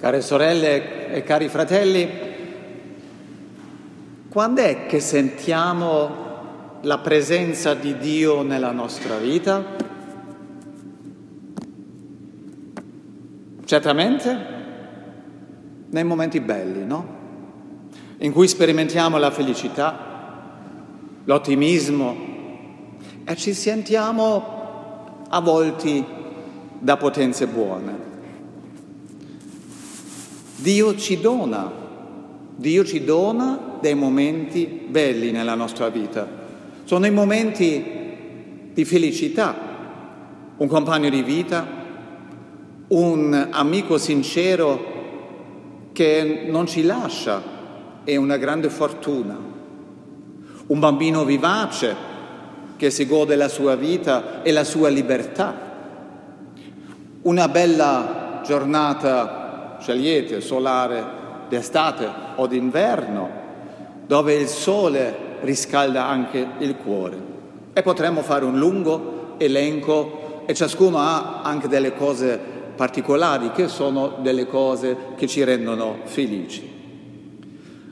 Care sorelle e cari fratelli, quando è che sentiamo la presenza di Dio nella nostra vita? Certamente nei momenti belli, no? In cui sperimentiamo la felicità, l'ottimismo e ci sentiamo avvolti da potenze buone. Dio ci dona, Dio ci dona dei momenti belli nella nostra vita. Sono i momenti di felicità, un compagno di vita, un amico sincero che non ci lascia, è una grande fortuna. Un bambino vivace che si gode la sua vita e la sua libertà. Una bella giornata scegliete, solare d'estate o d'inverno, dove il sole riscalda anche il cuore. E potremmo fare un lungo elenco e ciascuno ha anche delle cose particolari che sono delle cose che ci rendono felici.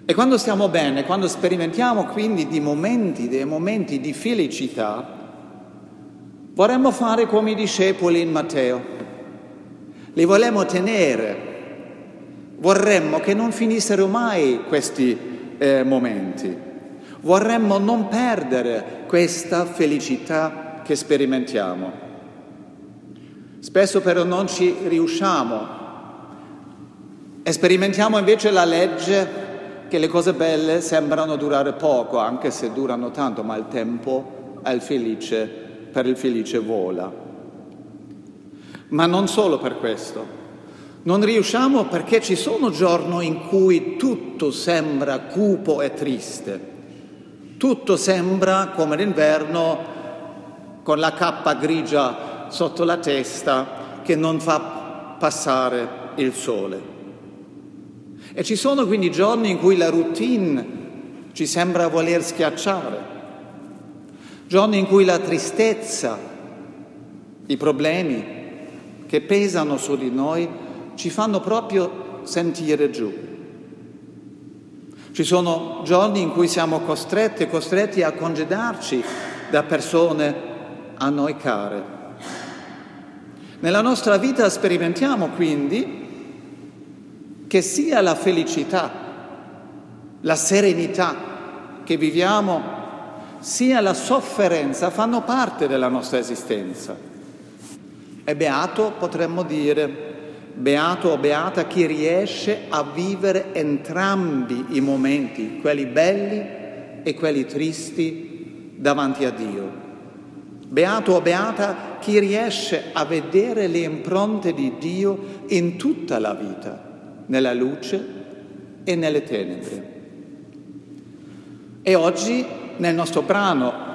E quando stiamo bene, quando sperimentiamo quindi di momenti, dei momenti di felicità, vorremmo fare come i discepoli in Matteo. Li vogliamo tenere Vorremmo che non finissero mai questi eh, momenti. Vorremmo non perdere questa felicità che sperimentiamo. Spesso però non ci riusciamo e sperimentiamo invece la legge che le cose belle sembrano durare poco, anche se durano tanto, ma il tempo il felice, per il felice vola. Ma non solo per questo. Non riusciamo perché ci sono giorni in cui tutto sembra cupo e triste. Tutto sembra come l'inverno con la cappa grigia sotto la testa che non fa passare il sole. E ci sono quindi giorni in cui la routine ci sembra voler schiacciare, giorni in cui la tristezza, i problemi che pesano su di noi ci fanno proprio sentire giù. Ci sono giorni in cui siamo costretti, costretti a congedarci da persone a noi care. Nella nostra vita sperimentiamo quindi che sia la felicità, la serenità che viviamo, sia la sofferenza fanno parte della nostra esistenza. E beato potremmo dire beato o beata chi riesce a vivere entrambi i momenti, quelli belli e quelli tristi, davanti a Dio. Beato o beata chi riesce a vedere le impronte di Dio in tutta la vita, nella luce e nelle tenebre. E oggi nel nostro brano,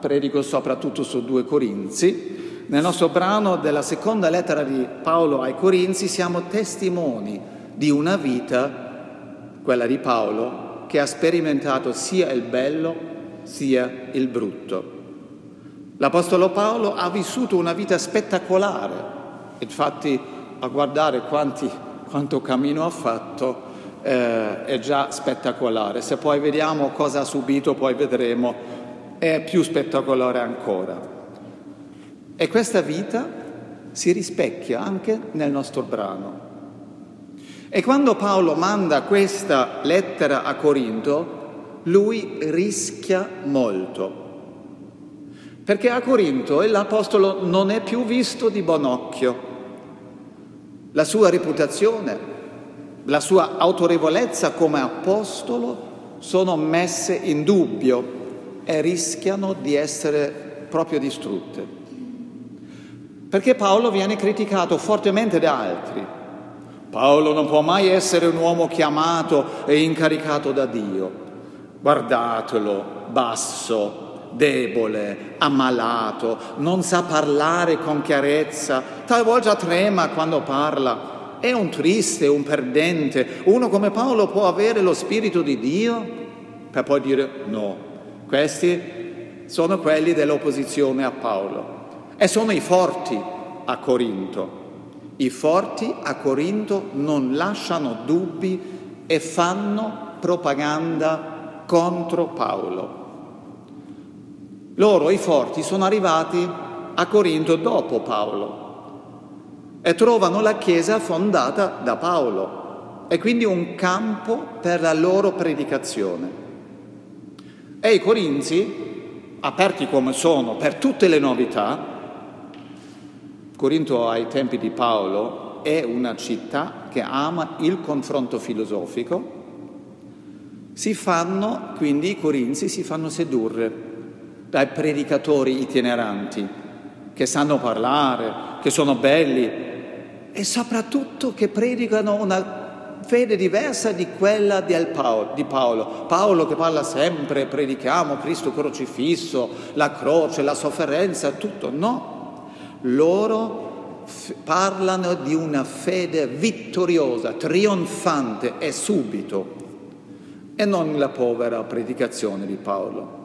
predico soprattutto su due Corinzi, nel nostro brano della seconda lettera di Paolo ai Corinzi siamo testimoni di una vita, quella di Paolo, che ha sperimentato sia il bello sia il brutto. L'Apostolo Paolo ha vissuto una vita spettacolare, infatti a guardare quanti, quanto cammino ha fatto eh, è già spettacolare. Se poi vediamo cosa ha subito, poi vedremo, è più spettacolare ancora. E questa vita si rispecchia anche nel nostro brano. E quando Paolo manda questa lettera a Corinto, lui rischia molto. Perché a Corinto l'Apostolo non è più visto di buon occhio. La sua reputazione, la sua autorevolezza come apostolo sono messe in dubbio e rischiano di essere proprio distrutte. Perché Paolo viene criticato fortemente da altri. Paolo non può mai essere un uomo chiamato e incaricato da Dio. Guardatelo, basso, debole, ammalato, non sa parlare con chiarezza, talvolta trema quando parla. È un triste, un perdente. Uno come Paolo può avere lo spirito di Dio per poi dire no. Questi sono quelli dell'opposizione a Paolo. E sono i forti a Corinto. I forti a Corinto non lasciano dubbi e fanno propaganda contro Paolo. Loro, i forti, sono arrivati a Corinto dopo Paolo e trovano la chiesa fondata da Paolo e quindi un campo per la loro predicazione. E i corinzi, aperti come sono per tutte le novità, Corinto ai tempi di Paolo è una città che ama il confronto filosofico, si fanno, quindi i corinzi si fanno sedurre dai predicatori itineranti che sanno parlare, che sono belli e soprattutto che predicano una fede diversa di quella di Paolo. Paolo che parla sempre, predichiamo Cristo crocifisso, la croce, la sofferenza, tutto. No, loro f- parlano di una fede vittoriosa, trionfante e subito, e non la povera predicazione di Paolo.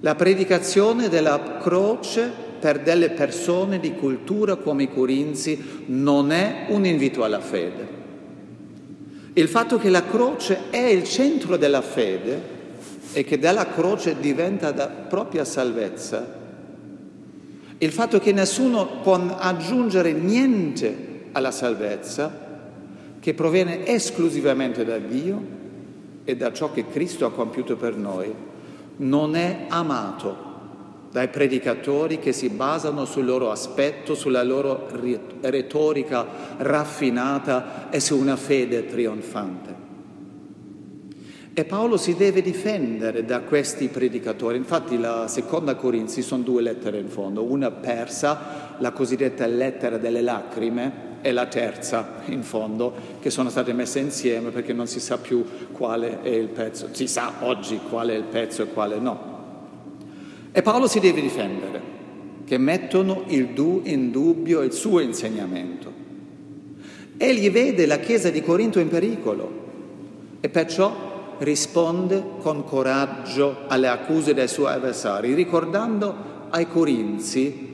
La predicazione della croce per delle persone di cultura come i corinzi non è un invito alla fede il fatto che la croce è il centro della fede e che dalla croce diventa la propria salvezza, il fatto che nessuno può aggiungere niente alla salvezza, che proviene esclusivamente da Dio e da ciò che Cristo ha compiuto per noi, non è amato dai predicatori che si basano sul loro aspetto, sulla loro retorica raffinata e su una fede trionfante. E Paolo si deve difendere da questi predicatori. Infatti la seconda Corinzi sono due lettere in fondo, una persa, la cosiddetta lettera delle lacrime, e la terza in fondo, che sono state messe insieme perché non si sa più quale è il pezzo. Si sa oggi quale è il pezzo e quale no. E Paolo si deve difendere, che mettono in dubbio il suo insegnamento. Egli vede la Chiesa di Corinto in pericolo e perciò risponde con coraggio alle accuse dei suoi avversari, ricordando ai Corinzi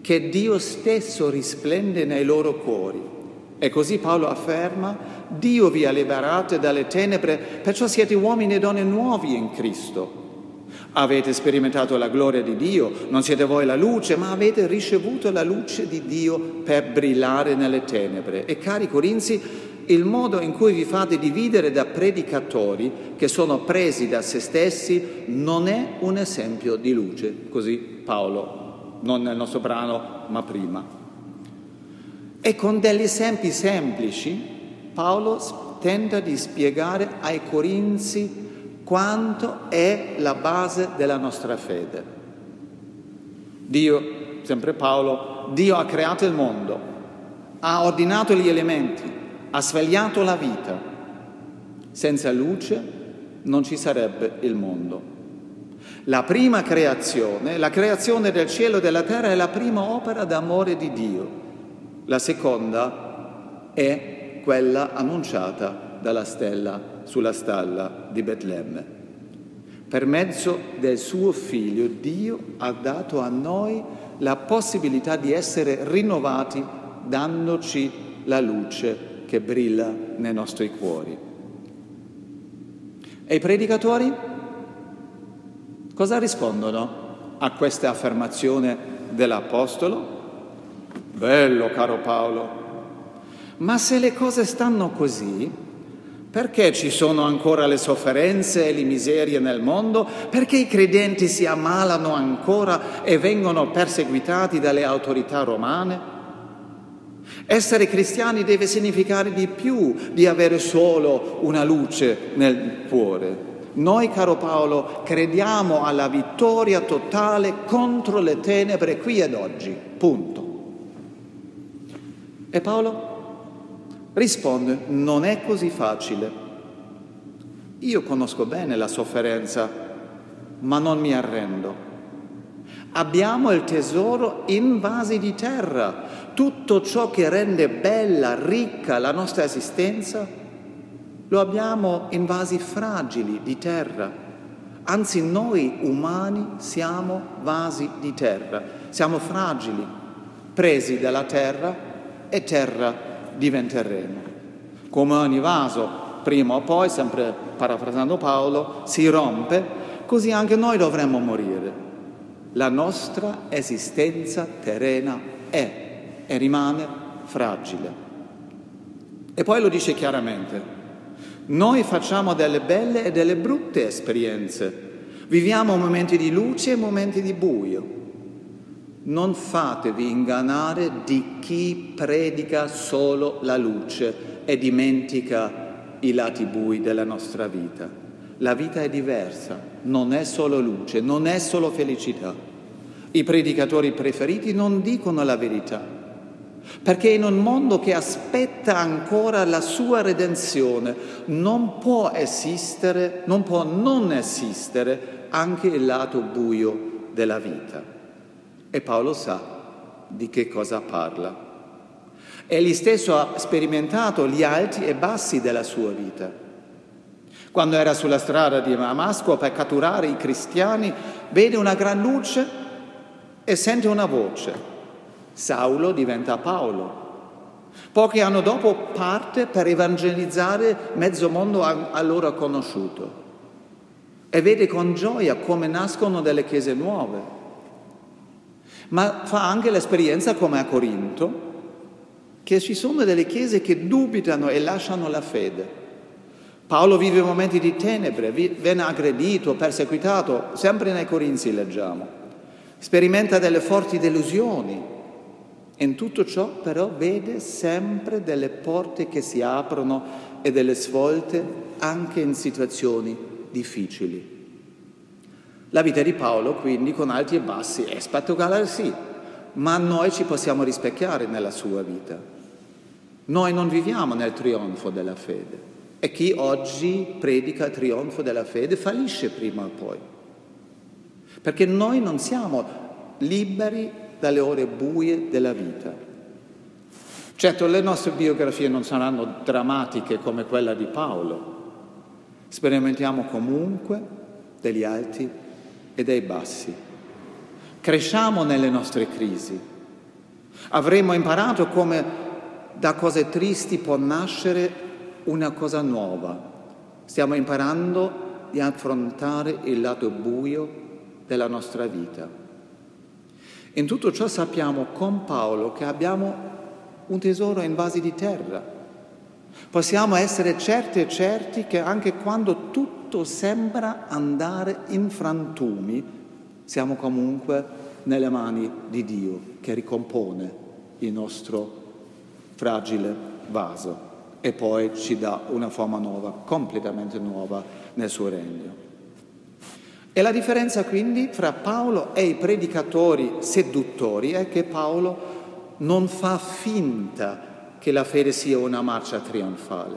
che Dio stesso risplende nei loro cuori. E così Paolo afferma, Dio vi ha liberati dalle tenebre, perciò siete uomini e donne nuovi in Cristo. Avete sperimentato la gloria di Dio, non siete voi la luce, ma avete ricevuto la luce di Dio per brillare nelle tenebre. E cari Corinzi, il modo in cui vi fate dividere da predicatori che sono presi da se stessi non è un esempio di luce, così Paolo, non nel nostro brano, ma prima. E con degli esempi semplici Paolo tenta di spiegare ai Corinzi quanto è la base della nostra fede. Dio, sempre Paolo, Dio ha creato il mondo, ha ordinato gli elementi, ha svegliato la vita. Senza luce non ci sarebbe il mondo. La prima creazione, la creazione del cielo e della terra è la prima opera d'amore di Dio. La seconda è quella annunciata dalla stella sulla stalla di Betlemme. Per mezzo del suo figlio Dio ha dato a noi la possibilità di essere rinnovati dandoci la luce che brilla nei nostri cuori. E i predicatori cosa rispondono a questa affermazione dell'Apostolo? Bello, caro Paolo, ma se le cose stanno così, perché ci sono ancora le sofferenze e le miserie nel mondo? Perché i credenti si ammalano ancora e vengono perseguitati dalle autorità romane? Essere cristiani deve significare di più di avere solo una luce nel cuore. Noi, caro Paolo, crediamo alla vittoria totale contro le tenebre qui ed oggi. Punto. E Paolo? Risponde, non è così facile. Io conosco bene la sofferenza, ma non mi arrendo. Abbiamo il tesoro in vasi di terra, tutto ciò che rende bella, ricca la nostra esistenza, lo abbiamo in vasi fragili di terra. Anzi, noi umani siamo vasi di terra, siamo fragili, presi dalla terra e terra diventeremo. Come ogni vaso, prima o poi, sempre parafrasando Paolo, si rompe, così anche noi dovremmo morire. La nostra esistenza terrena è e rimane fragile. E poi lo dice chiaramente, noi facciamo delle belle e delle brutte esperienze, viviamo momenti di luce e momenti di buio. Non fatevi ingannare di chi predica solo la luce e dimentica i lati bui della nostra vita. La vita è diversa, non è solo luce, non è solo felicità. I predicatori preferiti non dicono la verità, perché in un mondo che aspetta ancora la sua redenzione non può esistere, non può non esistere anche il lato buio della vita. E Paolo sa di che cosa parla. Egli stesso ha sperimentato gli alti e bassi della sua vita. Quando era sulla strada di Damasco per catturare i cristiani, vede una gran luce e sente una voce Saulo diventa Paolo. Pochi anni dopo parte per evangelizzare mezzo mondo allora conosciuto e vede con gioia come nascono delle chiese nuove. Ma fa anche l'esperienza come a Corinto, che ci sono delle chiese che dubitano e lasciano la fede. Paolo vive momenti di tenebre, viene aggredito, perseguitato, sempre nei Corinzi leggiamo. Sperimenta delle forti delusioni, in tutto ciò però vede sempre delle porte che si aprono e delle svolte anche in situazioni difficili. La vita di Paolo quindi con alti e bassi è spettacolare sì, ma noi ci possiamo rispecchiare nella sua vita. Noi non viviamo nel trionfo della fede e chi oggi predica il trionfo della fede fallisce prima o poi, perché noi non siamo liberi dalle ore buie della vita. Certo, le nostre biografie non saranno drammatiche come quella di Paolo. Sperimentiamo comunque degli alti e dei bassi. Cresciamo nelle nostre crisi. Avremo imparato come da cose tristi può nascere una cosa nuova. Stiamo imparando di affrontare il lato buio della nostra vita. In tutto ciò sappiamo con Paolo che abbiamo un tesoro in vasi di terra. Possiamo essere certi e certi che anche quando tutto sembra andare in frantumi, siamo comunque nelle mani di Dio che ricompone il nostro fragile vaso e poi ci dà una forma nuova, completamente nuova nel suo regno. E la differenza quindi fra Paolo e i predicatori seduttori è che Paolo non fa finta che la fede sia una marcia trionfale.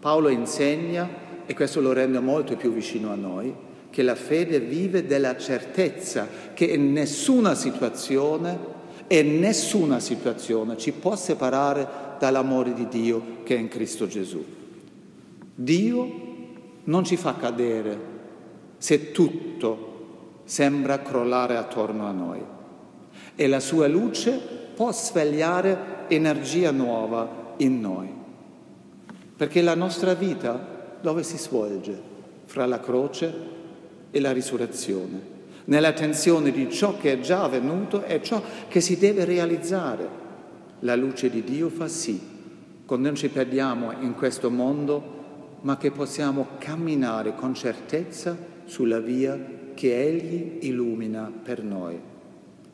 Paolo insegna, e questo lo rende molto più vicino a noi, che la fede vive della certezza che in nessuna situazione e nessuna situazione ci può separare dall'amore di Dio che è in Cristo Gesù. Dio non ci fa cadere se tutto sembra crollare attorno a noi e la sua luce può svegliare energia nuova in noi. Perché la nostra vita dove si svolge? Fra la croce e la risurrezione, nella tensione di ciò che è già avvenuto e ciò che si deve realizzare. La luce di Dio fa sì, che non ci perdiamo in questo mondo, ma che possiamo camminare con certezza sulla via che Egli illumina per noi.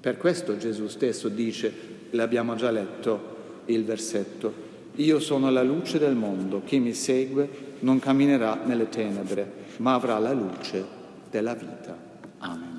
Per questo Gesù stesso dice, l'abbiamo già letto il versetto, io sono la luce del mondo, chi mi segue non camminerà nelle tenebre, ma avrà la luce della vita. Amen.